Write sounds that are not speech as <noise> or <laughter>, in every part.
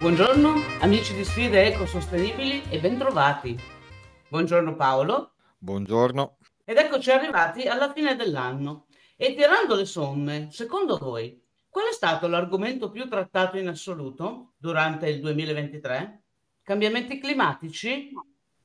Buongiorno amici di Sfide Ecosostenibili e bentrovati. Buongiorno Paolo. Buongiorno. Ed eccoci arrivati alla fine dell'anno. E tirando le somme, secondo voi, qual è stato l'argomento più trattato in assoluto durante il 2023? Cambiamenti climatici?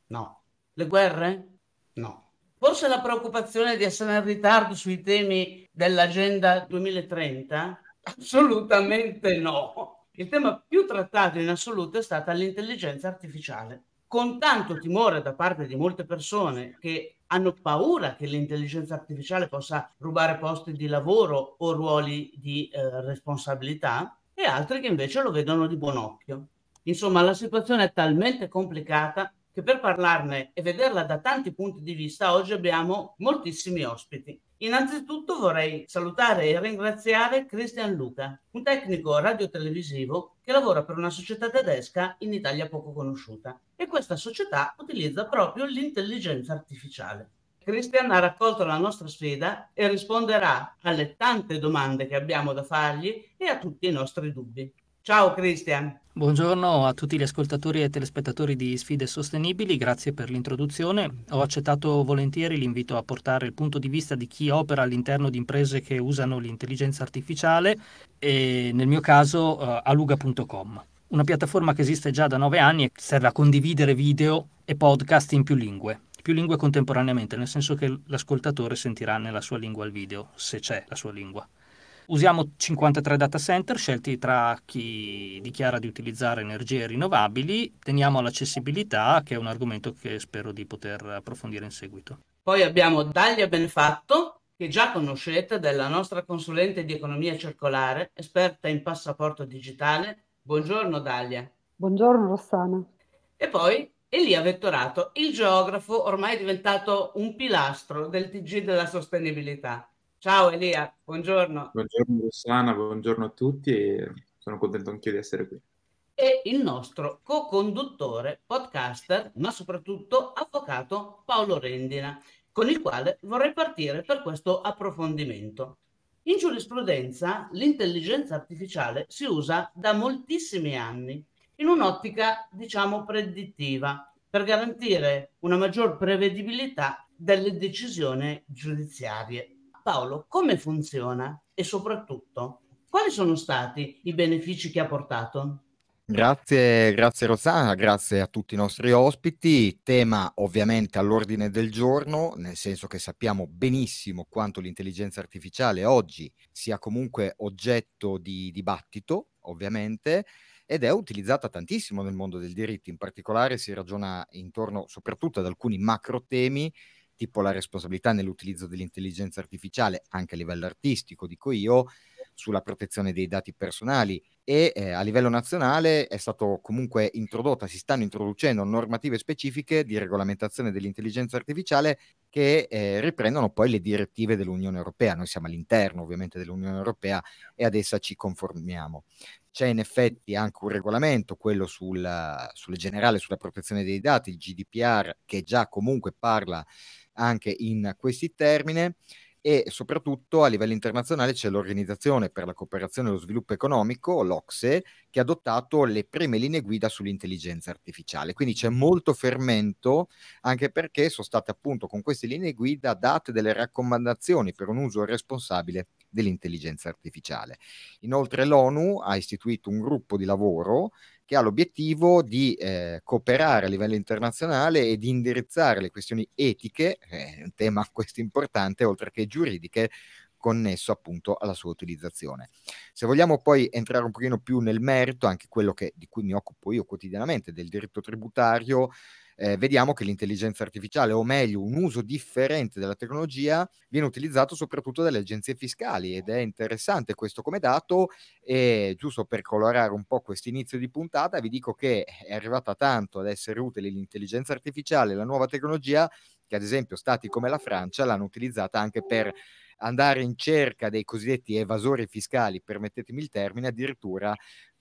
No. Le guerre? No. Forse la preoccupazione di essere in ritardo sui temi dell'Agenda 2030? Assolutamente no. Il tema più trattato in assoluto è stata l'intelligenza artificiale, con tanto timore da parte di molte persone che hanno paura che l'intelligenza artificiale possa rubare posti di lavoro o ruoli di eh, responsabilità e altri che invece lo vedono di buon occhio. Insomma, la situazione è talmente complicata che per parlarne e vederla da tanti punti di vista oggi abbiamo moltissimi ospiti. Innanzitutto vorrei salutare e ringraziare Cristian Luca, un tecnico radiotelevisivo che lavora per una società tedesca in Italia poco conosciuta e questa società utilizza proprio l'intelligenza artificiale. Cristian ha raccolto la nostra sfida e risponderà alle tante domande che abbiamo da fargli e a tutti i nostri dubbi. Ciao Cristian. Buongiorno a tutti gli ascoltatori e telespettatori di Sfide Sostenibili, grazie per l'introduzione. Ho accettato volentieri l'invito a portare il punto di vista di chi opera all'interno di imprese che usano l'intelligenza artificiale e nel mio caso uh, aluga.com, una piattaforma che esiste già da nove anni e serve a condividere video e podcast in più lingue più lingue contemporaneamente, nel senso che l'ascoltatore sentirà nella sua lingua il video, se c'è la sua lingua. Usiamo 53 data center scelti tra chi dichiara di utilizzare energie rinnovabili, teniamo l'accessibilità che è un argomento che spero di poter approfondire in seguito. Poi abbiamo Dalia Benfatto, che già conoscete, della nostra consulente di economia circolare, esperta in passaporto digitale. Buongiorno Dalia. Buongiorno Rossana. E poi Elia Vettorato, il geografo ormai diventato un pilastro del TG della sostenibilità. Ciao Elia, buongiorno. Buongiorno Rossana, buongiorno a tutti e sono contento anch'io di essere qui. E il nostro co-conduttore, podcaster, ma soprattutto avvocato Paolo Rendina, con il quale vorrei partire per questo approfondimento. In giurisprudenza l'intelligenza artificiale si usa da moltissimi anni in un'ottica, diciamo, predittiva per garantire una maggior prevedibilità delle decisioni giudiziarie. Paolo, come funziona e soprattutto quali sono stati i benefici che ha portato? Grazie, grazie Rossana, grazie a tutti i nostri ospiti. Tema ovviamente all'ordine del giorno, nel senso che sappiamo benissimo quanto l'intelligenza artificiale oggi sia comunque oggetto di dibattito, ovviamente, ed è utilizzata tantissimo nel mondo del diritto. In particolare si ragiona intorno soprattutto ad alcuni macro temi tipo la responsabilità nell'utilizzo dell'intelligenza artificiale anche a livello artistico, dico io, sulla protezione dei dati personali e eh, a livello nazionale è stato comunque introdotta, si stanno introducendo normative specifiche di regolamentazione dell'intelligenza artificiale che eh, riprendono poi le direttive dell'Unione Europea. Noi siamo all'interno ovviamente dell'Unione Europea e ad essa ci conformiamo. C'è in effetti anche un regolamento, quello sul, sul generale sulla protezione dei dati, il GDPR, che già comunque parla anche in questi termini e soprattutto a livello internazionale c'è l'Organizzazione per la cooperazione e lo sviluppo economico, l'OCSE, che ha adottato le prime linee guida sull'intelligenza artificiale. Quindi c'è molto fermento anche perché sono state appunto con queste linee guida date delle raccomandazioni per un uso responsabile dell'intelligenza artificiale. Inoltre l'ONU ha istituito un gruppo di lavoro che ha l'obiettivo di eh, cooperare a livello internazionale e di indirizzare le questioni etiche, eh, un tema <laughs> questo importante, oltre che giuridiche, connesso appunto alla sua utilizzazione. Se vogliamo poi entrare un pochino più nel merito, anche quello che, di cui mi occupo io quotidianamente, del diritto tributario, eh, vediamo che l'intelligenza artificiale, o meglio un uso differente della tecnologia, viene utilizzato soprattutto dalle agenzie fiscali ed è interessante questo come dato. E giusto per colorare un po' questo inizio di puntata vi dico che è arrivata tanto ad essere utile l'intelligenza artificiale, la nuova tecnologia, che ad esempio stati come la Francia l'hanno utilizzata anche per andare in cerca dei cosiddetti evasori fiscali, permettetemi il termine, addirittura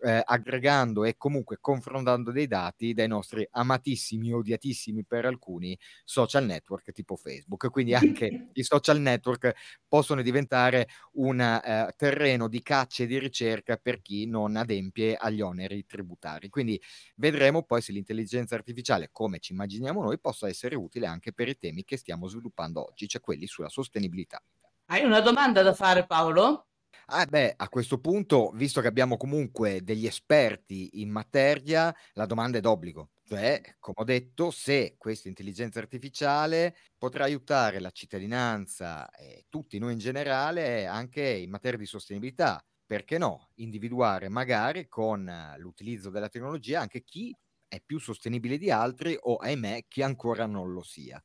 eh, aggregando e comunque confrontando dei dati dai nostri amatissimi, odiatissimi per alcuni social network tipo Facebook. Quindi anche <laughs> i social network possono diventare un eh, terreno di caccia e di ricerca per chi non adempie agli oneri tributari. Quindi vedremo poi se l'intelligenza artificiale, come ci immaginiamo noi, possa essere utile anche per i temi che stiamo sviluppando oggi, cioè quelli sulla sostenibilità. Hai una domanda da fare Paolo? Ah, beh, a questo punto, visto che abbiamo comunque degli esperti in materia, la domanda è d'obbligo. Cioè, come ho detto, se questa intelligenza artificiale potrà aiutare la cittadinanza e tutti noi in generale anche in materia di sostenibilità, perché no? Individuare magari con l'utilizzo della tecnologia anche chi è più sostenibile di altri o, ahimè, chi ancora non lo sia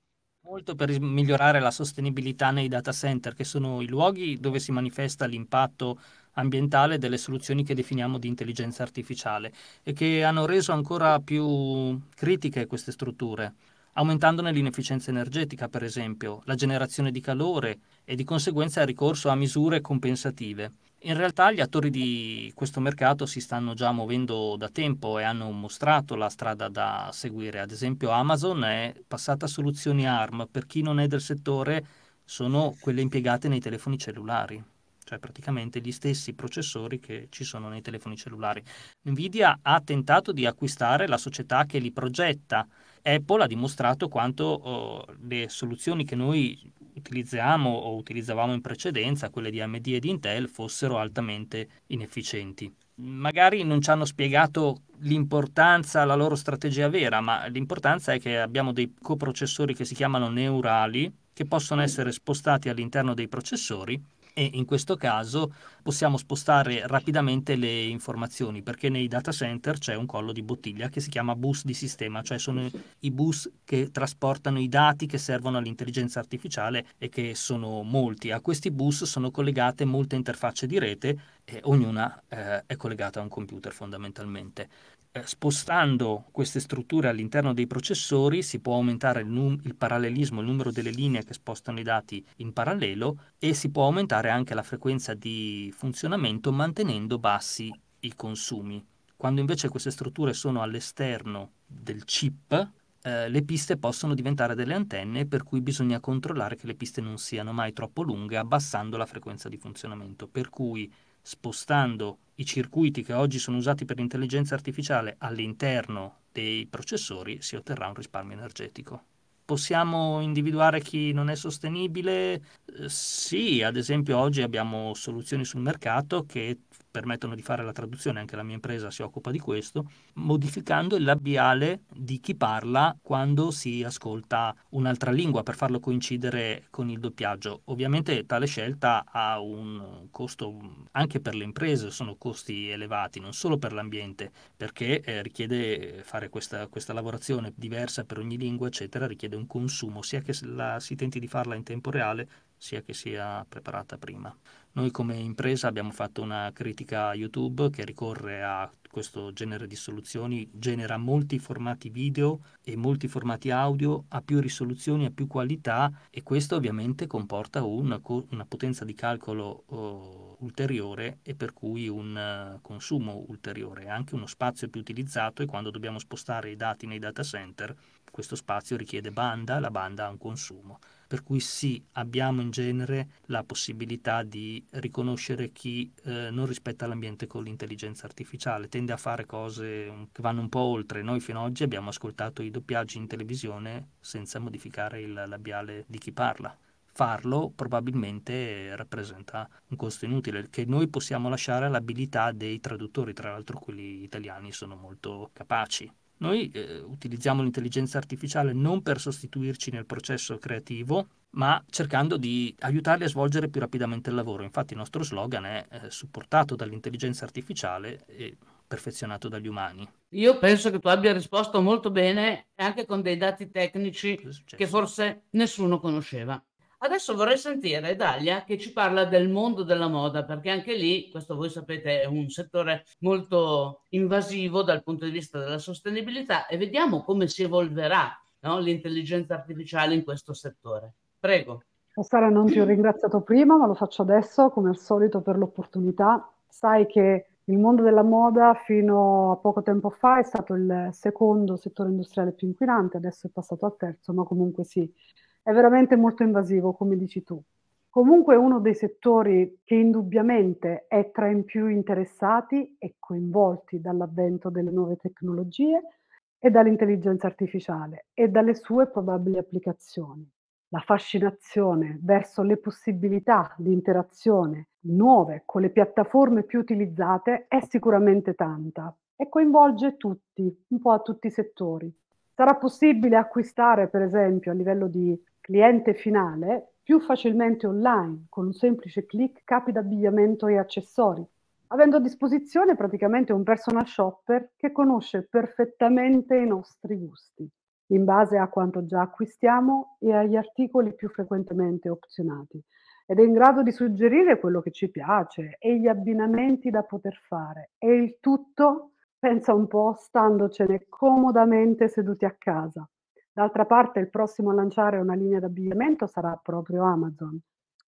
molto per migliorare la sostenibilità nei data center, che sono i luoghi dove si manifesta l'impatto ambientale delle soluzioni che definiamo di intelligenza artificiale e che hanno reso ancora più critiche queste strutture, aumentandone l'inefficienza energetica, per esempio, la generazione di calore e di conseguenza il ricorso a misure compensative. In realtà gli attori di questo mercato si stanno già muovendo da tempo e hanno mostrato la strada da seguire. Ad esempio Amazon è passata a soluzioni ARM, per chi non è del settore sono quelle impiegate nei telefoni cellulari, cioè praticamente gli stessi processori che ci sono nei telefoni cellulari. Nvidia ha tentato di acquistare la società che li progetta. Apple ha dimostrato quanto oh, le soluzioni che noi utilizziamo o utilizzavamo in precedenza, quelle di AMD e di Intel, fossero altamente inefficienti. Magari non ci hanno spiegato l'importanza, la loro strategia vera, ma l'importanza è che abbiamo dei coprocessori che si chiamano neurali, che possono essere spostati all'interno dei processori e in questo caso possiamo spostare rapidamente le informazioni perché nei data center c'è un collo di bottiglia che si chiama bus di sistema, cioè sono i bus che trasportano i dati che servono all'intelligenza artificiale e che sono molti. A questi bus sono collegate molte interfacce di rete e ognuna eh, è collegata a un computer fondamentalmente. Eh, spostando queste strutture all'interno dei processori si può aumentare il, num- il, parallelismo, il numero delle linee che spostano i dati in parallelo e si può aumentare anche la frequenza di funzionamento mantenendo bassi i consumi. Quando invece queste strutture sono all'esterno del chip, eh, le piste possono diventare delle antenne per cui bisogna controllare che le piste non siano mai troppo lunghe abbassando la frequenza di funzionamento. Per cui spostando i circuiti che oggi sono usati per l'intelligenza artificiale all'interno dei processori si otterrà un risparmio energetico. Possiamo individuare chi non è sostenibile? Eh, sì, ad esempio oggi abbiamo soluzioni sul mercato che permettono di fare la traduzione, anche la mia impresa si occupa di questo, modificando il labiale di chi parla quando si ascolta un'altra lingua per farlo coincidere con il doppiaggio. Ovviamente tale scelta ha un costo anche per le imprese, sono costi elevati, non solo per l'ambiente, perché eh, richiede fare questa, questa lavorazione diversa per ogni lingua, eccetera, richiede un consumo, sia che la, si tenti di farla in tempo reale, sia che sia preparata prima. Noi come impresa abbiamo fatto una critica a YouTube che ricorre a questo genere di soluzioni, genera molti formati video e molti formati audio a più risoluzioni, a più qualità e questo ovviamente comporta un, una potenza di calcolo uh, ulteriore e per cui un uh, consumo ulteriore, anche uno spazio più utilizzato e quando dobbiamo spostare i dati nei data center questo spazio richiede banda, la banda ha un consumo per cui sì, abbiamo in genere la possibilità di riconoscere chi eh, non rispetta l'ambiente con l'intelligenza artificiale, tende a fare cose che vanno un po' oltre. Noi fino ad oggi abbiamo ascoltato i doppiaggi in televisione senza modificare il labiale di chi parla farlo probabilmente rappresenta un costo inutile che noi possiamo lasciare all'abilità dei traduttori, tra l'altro quelli italiani sono molto capaci. Noi eh, utilizziamo l'intelligenza artificiale non per sostituirci nel processo creativo, ma cercando di aiutarli a svolgere più rapidamente il lavoro. Infatti il nostro slogan è eh, supportato dall'intelligenza artificiale e perfezionato dagli umani. Io penso che tu abbia risposto molto bene anche con dei dati tecnici che forse nessuno conosceva. Adesso vorrei sentire Dalia che ci parla del mondo della moda, perché anche lì, questo voi sapete, è un settore molto invasivo dal punto di vista della sostenibilità e vediamo come si evolverà no, l'intelligenza artificiale in questo settore. Prego. Sara, non ti ho ringraziato prima, ma lo faccio adesso, come al solito, per l'opportunità. Sai che Il mondo della moda fino a poco tempo fa è stato il secondo settore industriale più inquinante, adesso è passato al terzo, ma comunque sì, è veramente molto invasivo, come dici tu. Comunque uno dei settori che indubbiamente è tra i più interessati e coinvolti dall'avvento delle nuove tecnologie e dall'intelligenza artificiale e dalle sue probabili applicazioni. La fascinazione verso le possibilità di interazione nuove con le piattaforme più utilizzate è sicuramente tanta e coinvolge tutti, un po' a tutti i settori. Sarà possibile acquistare, per esempio, a livello di cliente finale, più facilmente online, con un semplice clic, capi d'abbigliamento e accessori, avendo a disposizione praticamente un personal shopper che conosce perfettamente i nostri gusti in base a quanto già acquistiamo e agli articoli più frequentemente opzionati ed è in grado di suggerire quello che ci piace e gli abbinamenti da poter fare e il tutto, pensa un po', standocene comodamente seduti a casa. D'altra parte il prossimo a lanciare una linea d'abbigliamento sarà proprio Amazon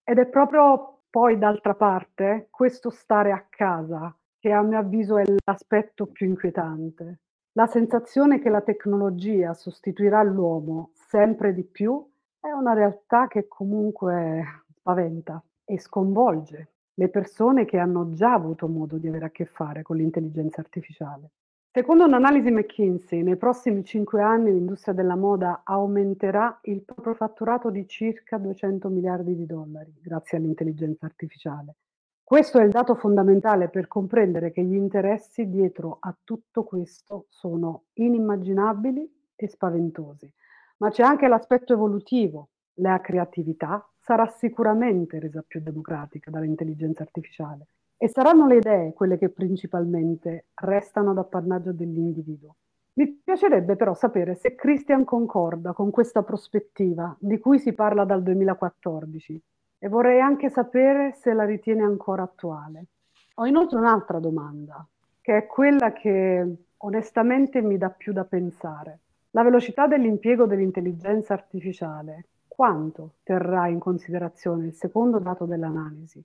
ed è proprio poi d'altra parte questo stare a casa che a mio avviso è l'aspetto più inquietante la sensazione che la tecnologia sostituirà l'uomo sempre di più è una realtà che comunque spaventa e sconvolge le persone che hanno già avuto modo di avere a che fare con l'intelligenza artificiale. Secondo un'analisi McKinsey, nei prossimi cinque anni l'industria della moda aumenterà il proprio fatturato di circa 200 miliardi di dollari grazie all'intelligenza artificiale questo è il dato fondamentale per comprendere che gli interessi dietro a tutto questo sono inimmaginabili e spaventosi. Ma c'è anche l'aspetto evolutivo. La creatività sarà sicuramente resa più democratica dall'intelligenza artificiale e saranno le idee quelle che principalmente restano ad appannaggio dell'individuo. Mi piacerebbe però sapere se Christian concorda con questa prospettiva di cui si parla dal 2014 e vorrei anche sapere se la ritiene ancora attuale. Ho inoltre un'altra domanda, che è quella che onestamente mi dà più da pensare. La velocità dell'impiego dell'intelligenza artificiale, quanto terrà in considerazione il secondo dato dell'analisi,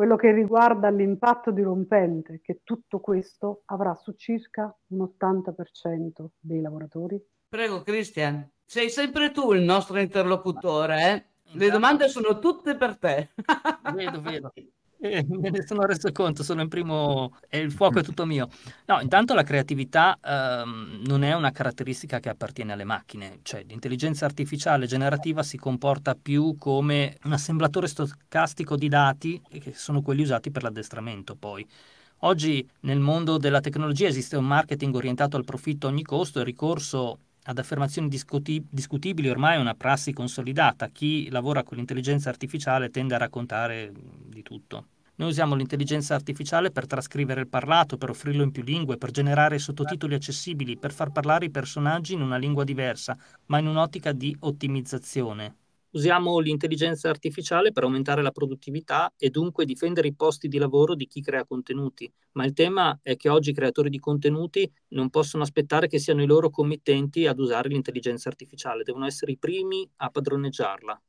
quello che riguarda l'impatto dirompente che tutto questo avrà su circa un 80% dei lavoratori? Prego, Christian. Sei sempre tu il nostro interlocutore, eh? Le domande sono tutte per te. Vedo, vedo. <laughs> Me ne sono reso conto, sono in primo e il fuoco è tutto mio. No, intanto la creatività ehm, non è una caratteristica che appartiene alle macchine, cioè l'intelligenza artificiale generativa si comporta più come un assemblatore stocastico di dati che sono quelli usati per l'addestramento poi. Oggi nel mondo della tecnologia esiste un marketing orientato al profitto a ogni costo e ricorso ad affermazioni discuti- discutibili ormai è una prassi consolidata. Chi lavora con l'intelligenza artificiale tende a raccontare di tutto. Noi usiamo l'intelligenza artificiale per trascrivere il parlato, per offrirlo in più lingue, per generare sottotitoli accessibili, per far parlare i personaggi in una lingua diversa, ma in un'ottica di ottimizzazione. Usiamo l'intelligenza artificiale per aumentare la produttività e dunque difendere i posti di lavoro di chi crea contenuti, ma il tema è che oggi i creatori di contenuti non possono aspettare che siano i loro committenti ad usare l'intelligenza artificiale, devono essere i primi a padroneggiarla.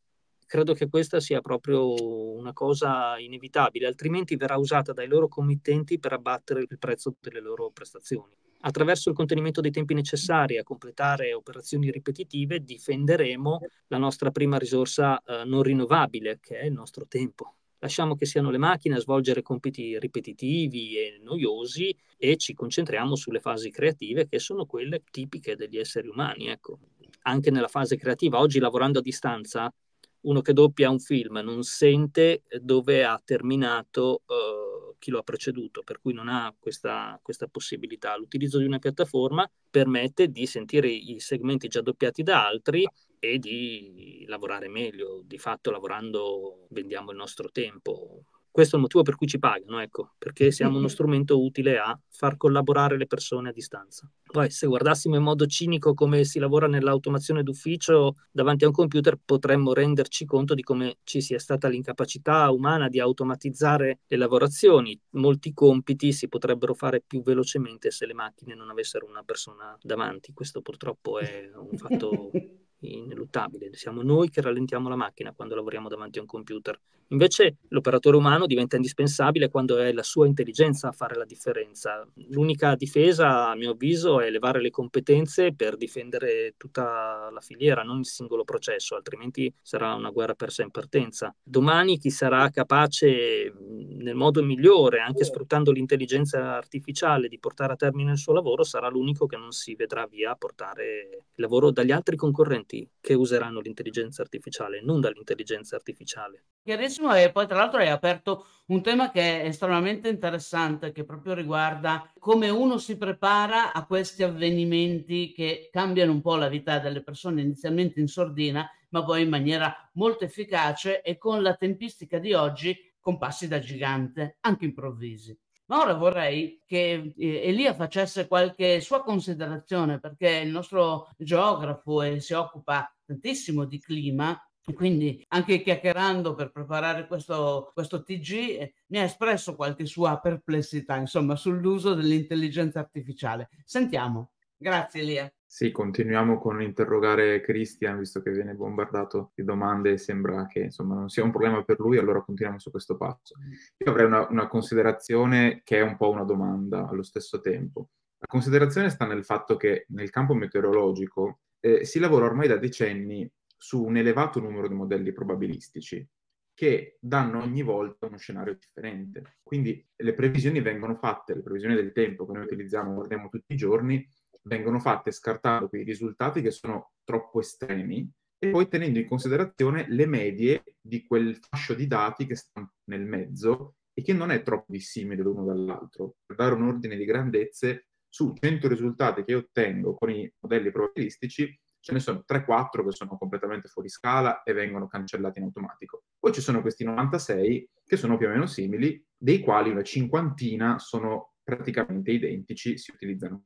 Credo che questa sia proprio una cosa inevitabile, altrimenti verrà usata dai loro committenti per abbattere il prezzo delle loro prestazioni. Attraverso il contenimento dei tempi necessari a completare operazioni ripetitive difenderemo la nostra prima risorsa eh, non rinnovabile, che è il nostro tempo. Lasciamo che siano le macchine a svolgere compiti ripetitivi e noiosi e ci concentriamo sulle fasi creative che sono quelle tipiche degli esseri umani. Ecco. Anche nella fase creativa, oggi lavorando a distanza, uno che doppia un film non sente dove ha terminato eh, chi lo ha preceduto, per cui non ha questa, questa possibilità. L'utilizzo di una piattaforma permette di sentire i segmenti già doppiati da altri e di lavorare meglio. Di fatto lavorando vendiamo il nostro tempo. Questo è il motivo per cui ci pagano, ecco, perché siamo uno strumento utile a far collaborare le persone a distanza. Poi, se guardassimo in modo cinico come si lavora nell'automazione d'ufficio davanti a un computer, potremmo renderci conto di come ci sia stata l'incapacità umana di automatizzare le lavorazioni. Molti compiti si potrebbero fare più velocemente se le macchine non avessero una persona davanti. Questo purtroppo è un fatto <laughs> ineluttabile, siamo noi che rallentiamo la macchina quando lavoriamo davanti a un computer. Invece l'operatore umano diventa indispensabile quando è la sua intelligenza a fare la differenza. L'unica difesa, a mio avviso, è elevare le competenze per difendere tutta la filiera, non il singolo processo, altrimenti sarà una guerra persa in partenza. Domani chi sarà capace nel modo migliore, anche sfruttando l'intelligenza artificiale, di portare a termine il suo lavoro, sarà l'unico che non si vedrà via a portare il lavoro dagli altri concorrenti che useranno l'intelligenza artificiale, non dall'intelligenza artificiale. Chiarissimo, e poi tra l'altro hai aperto un tema che è estremamente interessante, che proprio riguarda come uno si prepara a questi avvenimenti che cambiano un po' la vita delle persone, inizialmente in sordina, ma poi in maniera molto efficace e con la tempistica di oggi con passi da gigante, anche improvvisi. Ma ora vorrei che eh, Elia facesse qualche sua considerazione, perché il nostro geografo e si occupa tantissimo di clima quindi anche chiacchierando per preparare questo, questo TG eh, mi ha espresso qualche sua perplessità, insomma, sull'uso dell'intelligenza artificiale. Sentiamo. Grazie Elia. Sì, continuiamo con interrogare Christian, visto che viene bombardato di domande e sembra che insomma, non sia un problema per lui, allora continuiamo su questo passo. Io avrei una, una considerazione che è un po' una domanda allo stesso tempo. La considerazione sta nel fatto che nel campo meteorologico eh, si lavora ormai da decenni su un elevato numero di modelli probabilistici che danno ogni volta uno scenario differente. Quindi le previsioni vengono fatte, le previsioni del tempo che noi utilizziamo, guardiamo tutti i giorni, vengono fatte scartando quei risultati che sono troppo estremi e poi tenendo in considerazione le medie di quel fascio di dati che stanno nel mezzo e che non è troppo dissimile l'uno dall'altro. Per dare un ordine di grandezze, su 100 risultati che ottengo con i modelli probabilistici, ce ne sono 3-4 che sono completamente fuori scala e vengono cancellati in automatico. Poi ci sono questi 96 che sono più o meno simili, dei quali una cinquantina sono praticamente identici, si utilizzano.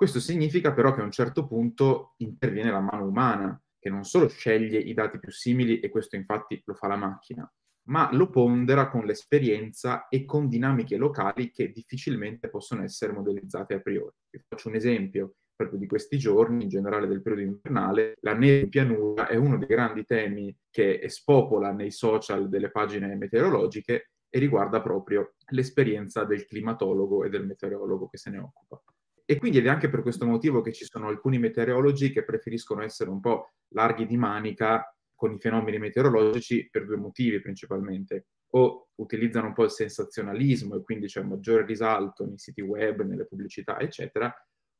Questo significa però che a un certo punto interviene la mano umana, che non solo sceglie i dati più simili, e questo infatti lo fa la macchina, ma lo pondera con l'esperienza e con dinamiche locali che difficilmente possono essere modellizzate a priori. Vi faccio un esempio proprio di questi giorni, in generale del periodo invernale, la neve in pianura è uno dei grandi temi che spopola nei social delle pagine meteorologiche e riguarda proprio l'esperienza del climatologo e del meteorologo che se ne occupa. E quindi è anche per questo motivo che ci sono alcuni meteorologi che preferiscono essere un po' larghi di manica con i fenomeni meteorologici per due motivi principalmente. O utilizzano un po' il sensazionalismo e quindi c'è un maggiore risalto nei siti web, nelle pubblicità, eccetera,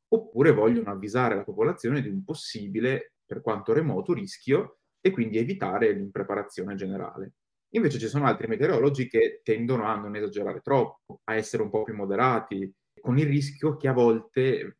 oppure vogliono avvisare la popolazione di un possibile, per quanto remoto, rischio e quindi evitare l'impreparazione generale. Invece ci sono altri meteorologi che tendono a non esagerare troppo, a essere un po' più moderati, con il rischio che a volte eh,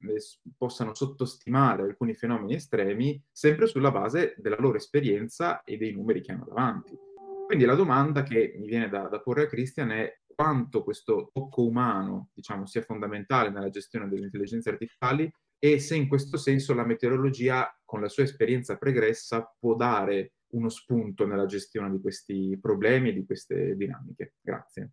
possano sottostimare alcuni fenomeni estremi sempre sulla base della loro esperienza e dei numeri che hanno davanti. Quindi la domanda che mi viene da, da porre a Christian è quanto questo tocco umano, diciamo, sia fondamentale nella gestione delle intelligenze artificiali e se in questo senso la meteorologia, con la sua esperienza pregressa, può dare uno spunto nella gestione di questi problemi e di queste dinamiche. Grazie.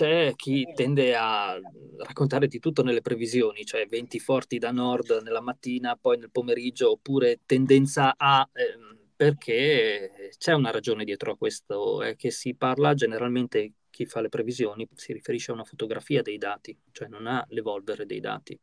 C'è chi tende a raccontare di tutto nelle previsioni, cioè venti forti da nord nella mattina, poi nel pomeriggio, oppure tendenza a... Ehm, perché c'è una ragione dietro a questo, è che si parla generalmente chi fa le previsioni si riferisce a una fotografia dei dati, cioè non ha l'evolvere dei dati.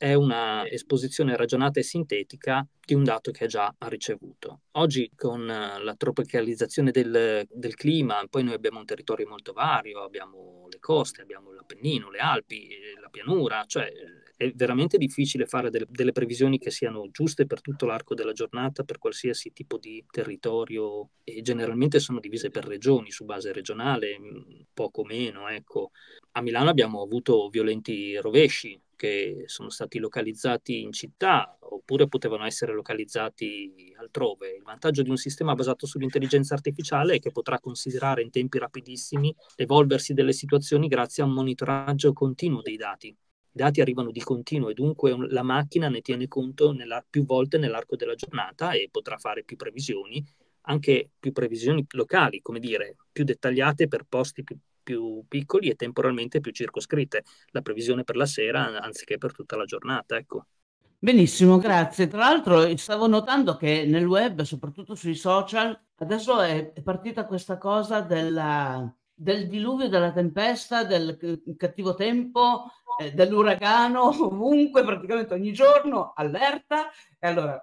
È una esposizione ragionata e sintetica di un dato che già ha ricevuto. Oggi con la tropicalizzazione del, del clima, poi noi abbiamo un territorio molto vario, abbiamo le coste, abbiamo l'Appennino, le Alpi, la pianura, cioè è veramente difficile fare delle, delle, previsioni che siano giuste per tutto l'arco della giornata, per qualsiasi tipo di territorio e generalmente sono divise per regioni, su base regionale, mm, poco meno. Ecco. A Milano abbiamo avuto violenti rovesci che sono stati localizzati in città oppure potevano essere localizzati altrove. Il vantaggio di un sistema basato sull'intelligenza artificiale è che potrà considerare in tempi rapidissimi l'evolversi delle situazioni grazie a un monitoraggio continuo dei dati i dati arrivano di continuo e dunque la macchina ne tiene conto nella, più volte nell'arco della giornata e potrà fare più previsioni, anche più previsioni locali, come dire, più dettagliate per posti più, più piccoli e temporalmente più circoscritte. La previsione per la sera anziché per tutta la giornata, ecco. Benissimo, grazie. Tra l'altro stavo notando che nel web, soprattutto sui social, adesso è partita questa cosa della, del diluvio, della tempesta, del cattivo tempo, eh, dell'uragano, <laughs> ovunque, praticamente ogni giorno, allerta. E allora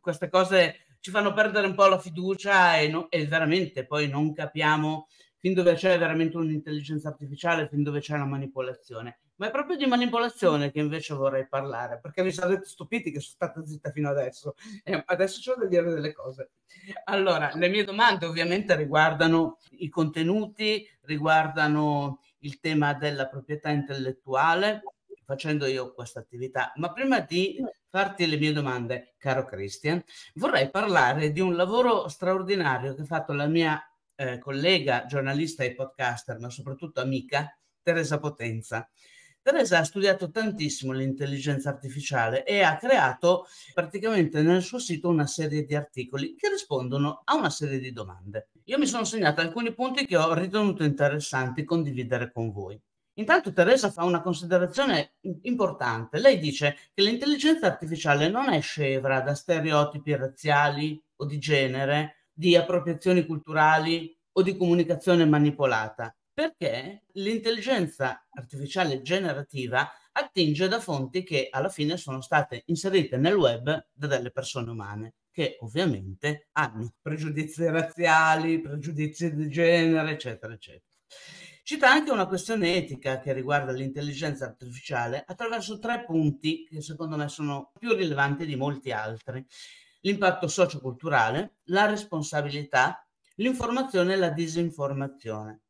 queste cose ci fanno perdere un po' la fiducia e, no, e veramente poi non capiamo fin dove c'è veramente un'intelligenza artificiale, fin dove c'è la manipolazione. Ma è proprio di manipolazione che invece vorrei parlare, perché mi sarete stupiti che sono stata zitta fino adesso e adesso ho da dire delle cose. Allora, le mie domande ovviamente riguardano i contenuti, riguardano il tema della proprietà intellettuale, facendo io questa attività. Ma prima di farti le mie domande, caro Christian, vorrei parlare di un lavoro straordinario che ha fatto la mia eh, collega, giornalista e podcaster, ma soprattutto amica, Teresa Potenza. Teresa ha studiato tantissimo l'intelligenza artificiale e ha creato praticamente nel suo sito una serie di articoli che rispondono a una serie di domande. Io mi sono segnata alcuni punti che ho ritenuto interessanti condividere con voi. Intanto Teresa fa una considerazione importante. Lei dice che l'intelligenza artificiale non è scevra da stereotipi razziali o di genere, di appropriazioni culturali o di comunicazione manipolata, perché l'intelligenza artificiale generativa attinge da fonti che alla fine sono state inserite nel web da delle persone umane che ovviamente hanno pregiudizi razziali, pregiudizi di genere, eccetera, eccetera. Cita anche una questione etica che riguarda l'intelligenza artificiale attraverso tre punti che secondo me sono più rilevanti di molti altri l'impatto socioculturale, la responsabilità, l'informazione e la disinformazione.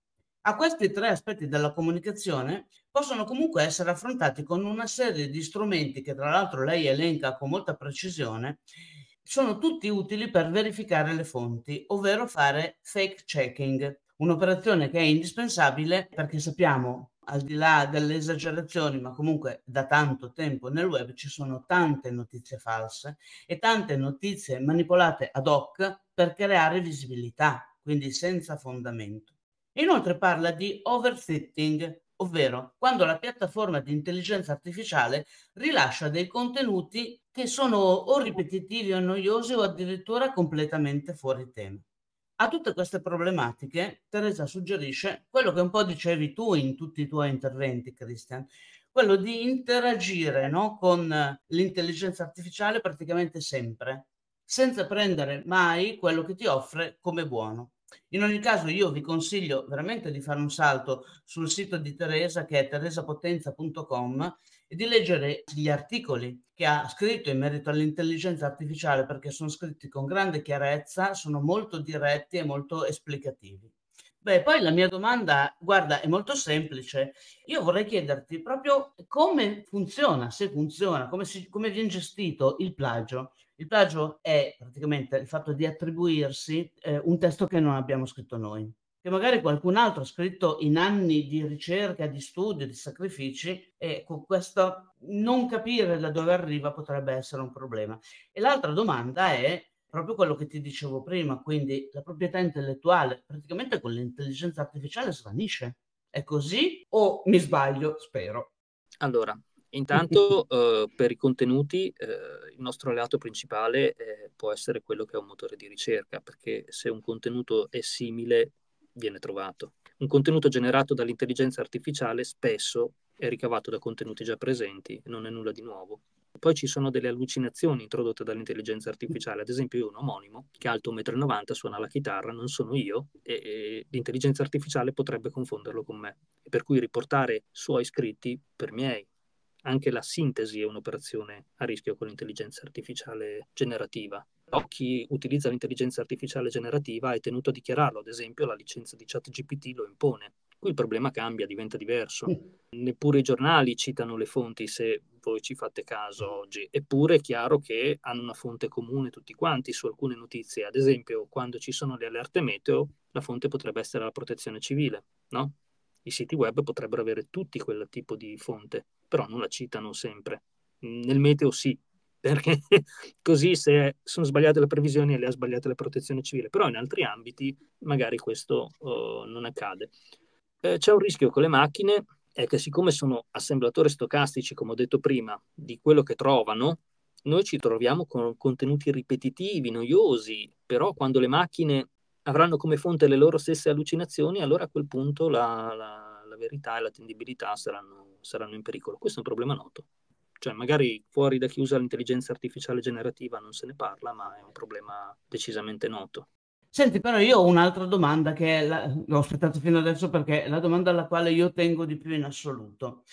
A questi tre aspetti della comunicazione possono comunque essere affrontati con una serie di strumenti che tra l'altro lei elenca con molta precisione, sono tutti utili per verificare le fonti, ovvero fare fake checking, un'operazione che è indispensabile perché sappiamo al di là delle esagerazioni, ma comunque da tanto tempo nel web ci sono tante notizie false e tante notizie manipolate ad hoc per creare visibilità, quindi senza fondamento. Inoltre parla di overfitting, ovvero quando la piattaforma di intelligenza artificiale rilascia dei contenuti che sono o ripetitivi o noiosi o addirittura completamente fuori tema. A tutte queste problematiche Teresa suggerisce quello che un po' dicevi tu in tutti i tuoi interventi, Christian, quello di interagire no, con l'intelligenza artificiale praticamente sempre, senza prendere mai quello che ti offre come buono. In ogni caso io vi consiglio veramente di fare un salto sul sito di Teresa che è teresapotenza.com e di leggere gli articoli che ha scritto in merito all'intelligenza artificiale perché sono scritti con grande chiarezza, sono molto diretti e molto esplicativi. Beh, poi la mia domanda, guarda, è molto semplice. Io vorrei chiederti proprio come funziona, se funziona, come, si, come viene gestito il plagio. Il plagio è praticamente il fatto di attribuirsi eh, un testo che non abbiamo scritto noi che magari qualcun altro ha scritto in anni di ricerca, di studio, di sacrifici e con questo non capire da dove arriva potrebbe essere un problema. E l'altra domanda è proprio quello che ti dicevo prima, quindi la proprietà intellettuale praticamente con l'intelligenza artificiale svanisce. È così o mi sbaglio? Spero. Allora, Intanto <laughs> eh, per i contenuti eh, il nostro alleato principale eh, può essere quello che è un motore di ricerca, perché se un contenuto è simile viene trovato. Un contenuto generato dall'intelligenza artificiale spesso è ricavato da contenuti già presenti non è nulla di nuovo. Poi ci sono delle allucinazioni introdotte dall'intelligenza artificiale, ad esempio io un omonimo che è alto 1,90 m, suona la chitarra, non sono io e, e l'intelligenza artificiale potrebbe confonderlo con me. Per cui riportare suoi scritti per miei. Anche la sintesi è un'operazione a rischio con l'intelligenza artificiale generativa chi utilizza l'intelligenza artificiale generativa è tenuto a dichiararlo, ad esempio la licenza di ChatGPT lo impone. Qui il problema cambia, diventa diverso. Neppure i giornali citano le fonti se voi ci fate caso oggi. Eppure è chiaro che hanno una fonte comune tutti quanti su alcune notizie. Ad esempio, quando ci sono le allerte meteo, la fonte potrebbe essere la protezione civile, no? I siti web potrebbero avere tutti quel tipo di fonte, però non la citano sempre. Nel meteo sì, <laughs> perché così se sono sbagliate le previsioni le ha sbagliate la protezione civile, però in altri ambiti magari questo uh, non accade. Eh, c'è un rischio con le macchine, è che siccome sono assemblatori stocastici, come ho detto prima, di quello che trovano, noi ci troviamo con contenuti ripetitivi, noiosi, però quando le macchine avranno come fonte le loro stesse allucinazioni, allora a quel punto la, la, la verità e l'attendibilità saranno, saranno in pericolo. Questo è un problema noto. Cioè, magari fuori da chi usa l'intelligenza artificiale generativa non se ne parla, ma è un problema decisamente noto. Senti, però io ho un'altra domanda che la, l'ho aspettato fino adesso perché è la domanda alla quale io tengo di più in assoluto.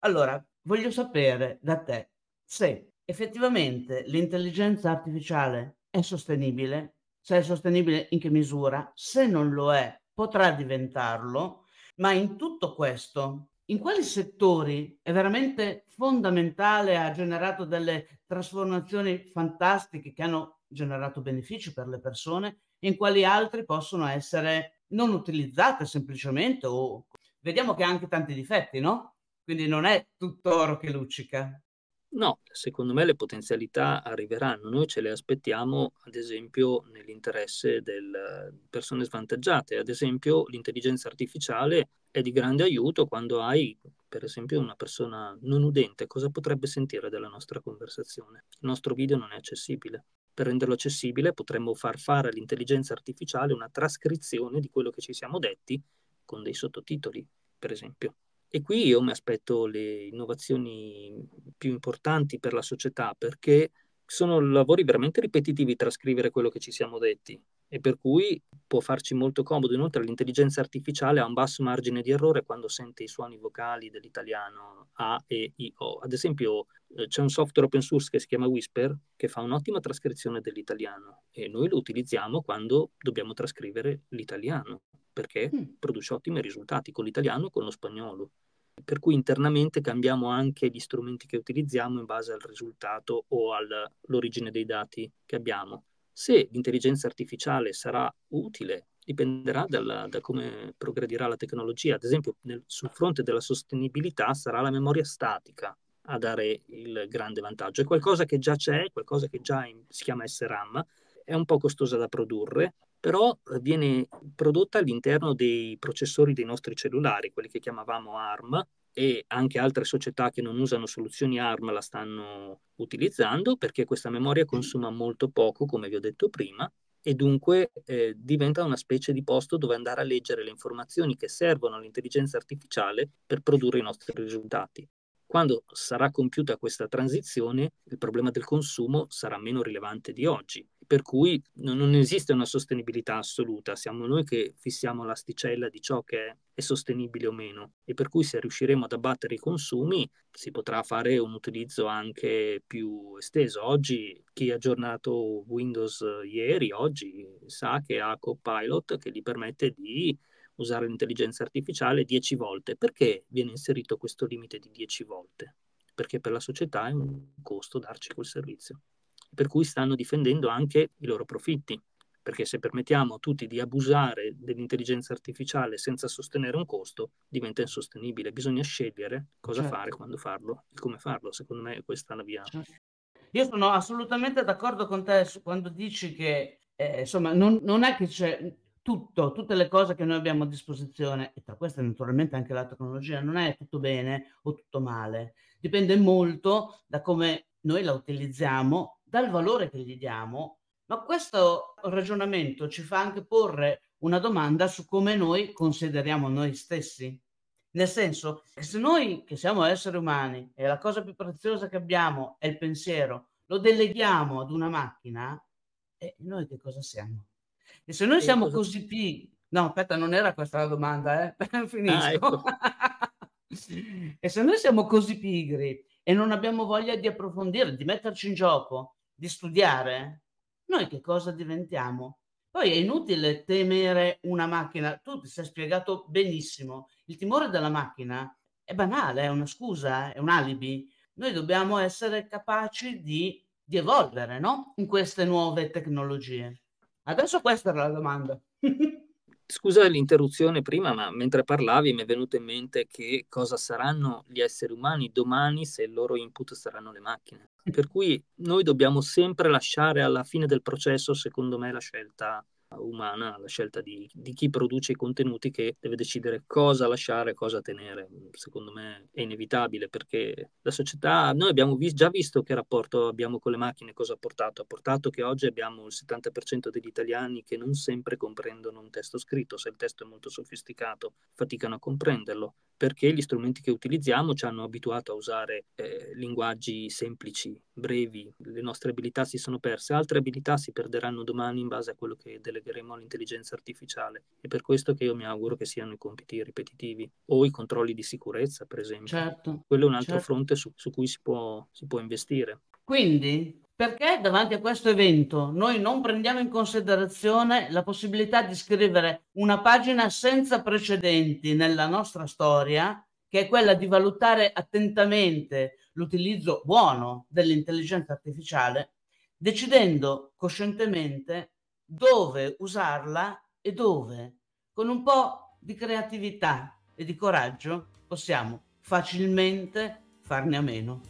Allora, voglio sapere da te se effettivamente l'intelligenza artificiale è sostenibile, se è sostenibile in che misura, se non lo è, potrà diventarlo, ma in tutto questo, in quali settori è veramente fondamentale, ha generato delle trasformazioni fantastiche che hanno generato benefici per le persone, in quali altri possono essere non utilizzate semplicemente o vediamo che ha anche tanti difetti, no? Quindi non è tutto oro che luccica. No, secondo me le potenzialità arriveranno, noi ce le aspettiamo ad esempio nell'interesse delle persone svantaggiate, ad esempio l'intelligenza artificiale è di grande aiuto quando hai per esempio una persona non udente, cosa potrebbe sentire della nostra conversazione? Il nostro video non è accessibile. Per renderlo accessibile potremmo far fare all'intelligenza artificiale una trascrizione di quello che ci siamo detti con dei sottotitoli, per esempio. E qui io mi aspetto le innovazioni più importanti per la società perché sono lavori veramente ripetitivi trascrivere quello che ci siamo detti e per cui può farci molto comodo. Inoltre l'intelligenza artificiale ha un basso margine di errore quando sente i suoni vocali dell'italiano A, E, I, O. Ad esempio eh, c'è un software open source che si chiama Whisper che fa un'ottima trascrizione dell'italiano e noi lo utilizziamo quando dobbiamo trascrivere l'italiano perché mm. produce ottimi risultati con l'italiano e con lo spagnolo per cui internamente cambiamo anche gli strumenti che utilizziamo in base al risultato o all'origine dei dati che abbiamo. Se l'intelligenza artificiale sarà utile dipenderà dalla, da come progredirà la tecnologia. Ad esempio, nel, sul fronte della sostenibilità sarà la memoria statica a dare il grande vantaggio. È qualcosa che già c'è, qualcosa che già in, si chiama SRAM, è un po' costosa da produrre, però eh, viene prodotta all'interno dei processori dei nostri cellulari, quelli che chiamavamo ARM, e anche altre società che non usano soluzioni ARM la stanno utilizzando perché questa memoria consuma molto poco, come vi ho detto prima, e dunque eh, diventa una specie di posto dove andare a leggere le informazioni che servono all'intelligenza artificiale per produrre i nostri risultati. Quando sarà compiuta questa transizione, il problema del consumo sarà meno rilevante di oggi, per cui non esiste una sostenibilità assoluta, siamo noi che fissiamo l'asticella di ciò che è sostenibile o meno e per cui se riusciremo ad abbattere i consumi si potrà fare un utilizzo anche più esteso. Oggi chi ha aggiornato Windows ieri, oggi sa che ha Copilot che gli permette di usare l'intelligenza artificiale 10 volte. Perché viene inserito questo limite di 10 volte? Perché per la società è un costo darci quel servizio. Per cui stanno difendendo anche i loro profitti. Perché se permettiamo a tutti di abusare dell'intelligenza artificiale senza sostenere un costo, diventa insostenibile. Bisogna scegliere cosa certo. fare, quando farlo e come farlo. Secondo me questa è la via. Certo. Io sono assolutamente d'accordo con te quando dici che eh, insomma non, non, è che c'è tutto, tutte le cose che noi abbiamo a disposizione, e tra queste naturalmente anche la tecnologia, non è tutto bene o tutto male, dipende molto da come noi la utilizziamo, dal valore che gli diamo, ma questo ragionamento ci fa anche porre una domanda su come noi consideriamo noi stessi. Nel senso che se noi che siamo esseri umani e la cosa più preziosa che abbiamo è il pensiero, lo deleghiamo ad una macchina, e noi che cosa siamo? E se noi siamo cosa... così pigri, no, aspetta, non era questa la domanda, eh? <laughs> finisco. Ah, ecco. <laughs> e se noi siamo così pigri e non abbiamo voglia di approfondire, di metterci in gioco, di studiare, noi che cosa diventiamo? Poi è inutile temere una macchina, tu ti sei spiegato benissimo, il timore della macchina è banale, è una scusa, è un alibi. Noi dobbiamo essere capaci di, di evolvere no? in queste nuove tecnologie. Adesso questa era la domanda. <laughs> Scusa l'interruzione prima, ma mentre parlavi mi è venuto in mente che cosa saranno gli esseri umani domani se il loro input saranno le macchine. Per cui noi dobbiamo sempre lasciare alla fine del processo, secondo me, la scelta umana, la scelta di, di, chi produce i contenuti che deve decidere cosa lasciare, cosa tenere. Secondo me è inevitabile perché la società, noi abbiamo vis- già visto che rapporto abbiamo con le macchine, cosa ha portato. Ha portato che oggi abbiamo il 70% degli italiani che non sempre comprendono un testo scritto, se il testo è molto sofisticato faticano a comprenderlo perché gli strumenti che utilizziamo ci hanno abituato a usare eh, linguaggi semplici, brevi, le nostre abilità si sono perse, altre abilità si perderanno domani in base a quello che delegheremo all'intelligenza artificiale. È per questo che io mi auguro che siano i compiti ripetitivi o i controlli di sicurezza, per esempio. Certo. Quello è un altro certo. fronte su, su cui si può, si può investire. Quindi, perché davanti a questo evento noi non prendiamo in considerazione la possibilità di scrivere una pagina senza precedenti nella nostra storia, che è quella di valutare attentamente l'utilizzo buono dell'intelligenza artificiale, decidendo coscientemente dove usarla e dove. Con un po' di creatività e di coraggio possiamo facilmente farne a meno.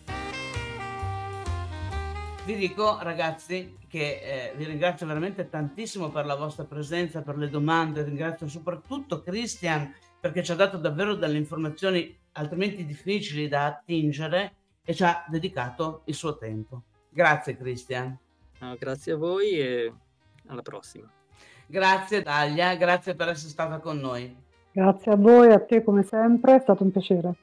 Vi dico ragazzi che eh, vi ringrazio veramente tantissimo per la vostra presenza, per le domande, ringrazio soprattutto Christian perché ci ha dato davvero delle informazioni altrimenti difficili da attingere e ci ha dedicato il suo tempo. Grazie Christian. No, grazie a voi e alla prossima. Grazie Dalia, grazie per essere stata con noi. Grazie a voi, a te come sempre, è stato un piacere.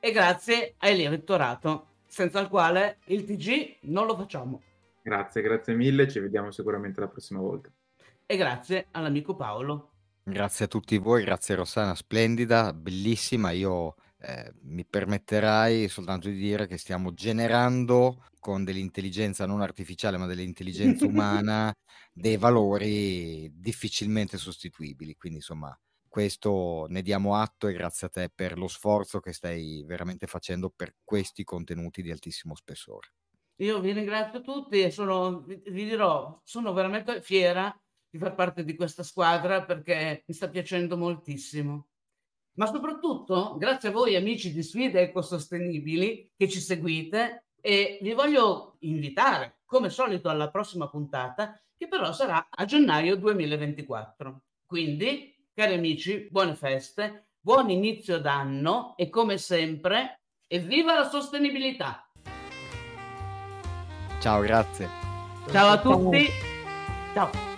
E grazie a Elia Vittorato, senza il quale il TG non lo facciamo. Grazie, grazie mille, ci vediamo sicuramente la prossima volta. E grazie all'amico Paolo. Grazie a tutti voi, grazie Rossana, splendida, bellissima. Io eh, mi permetterai soltanto di dire che stiamo generando con dell'intelligenza non artificiale, ma dell'intelligenza <laughs> umana, dei valori difficilmente sostituibili. Quindi, insomma, questo ne diamo atto e grazie a te per lo sforzo che stai veramente facendo per questi contenuti di altissimo spessore. Io vi ringrazio tutti e sono, vi dirò, sono veramente fiera di far parte di questa squadra perché mi sta piacendo moltissimo. Ma soprattutto grazie a voi amici di Sfide Ecosostenibili che ci seguite e vi voglio invitare come solito alla prossima puntata che però sarà a gennaio 2024. Quindi, cari amici, buone feste, buon inizio d'anno e come sempre, evviva la sostenibilità! Ciao, grazie. Ciao a tutti. Ciao.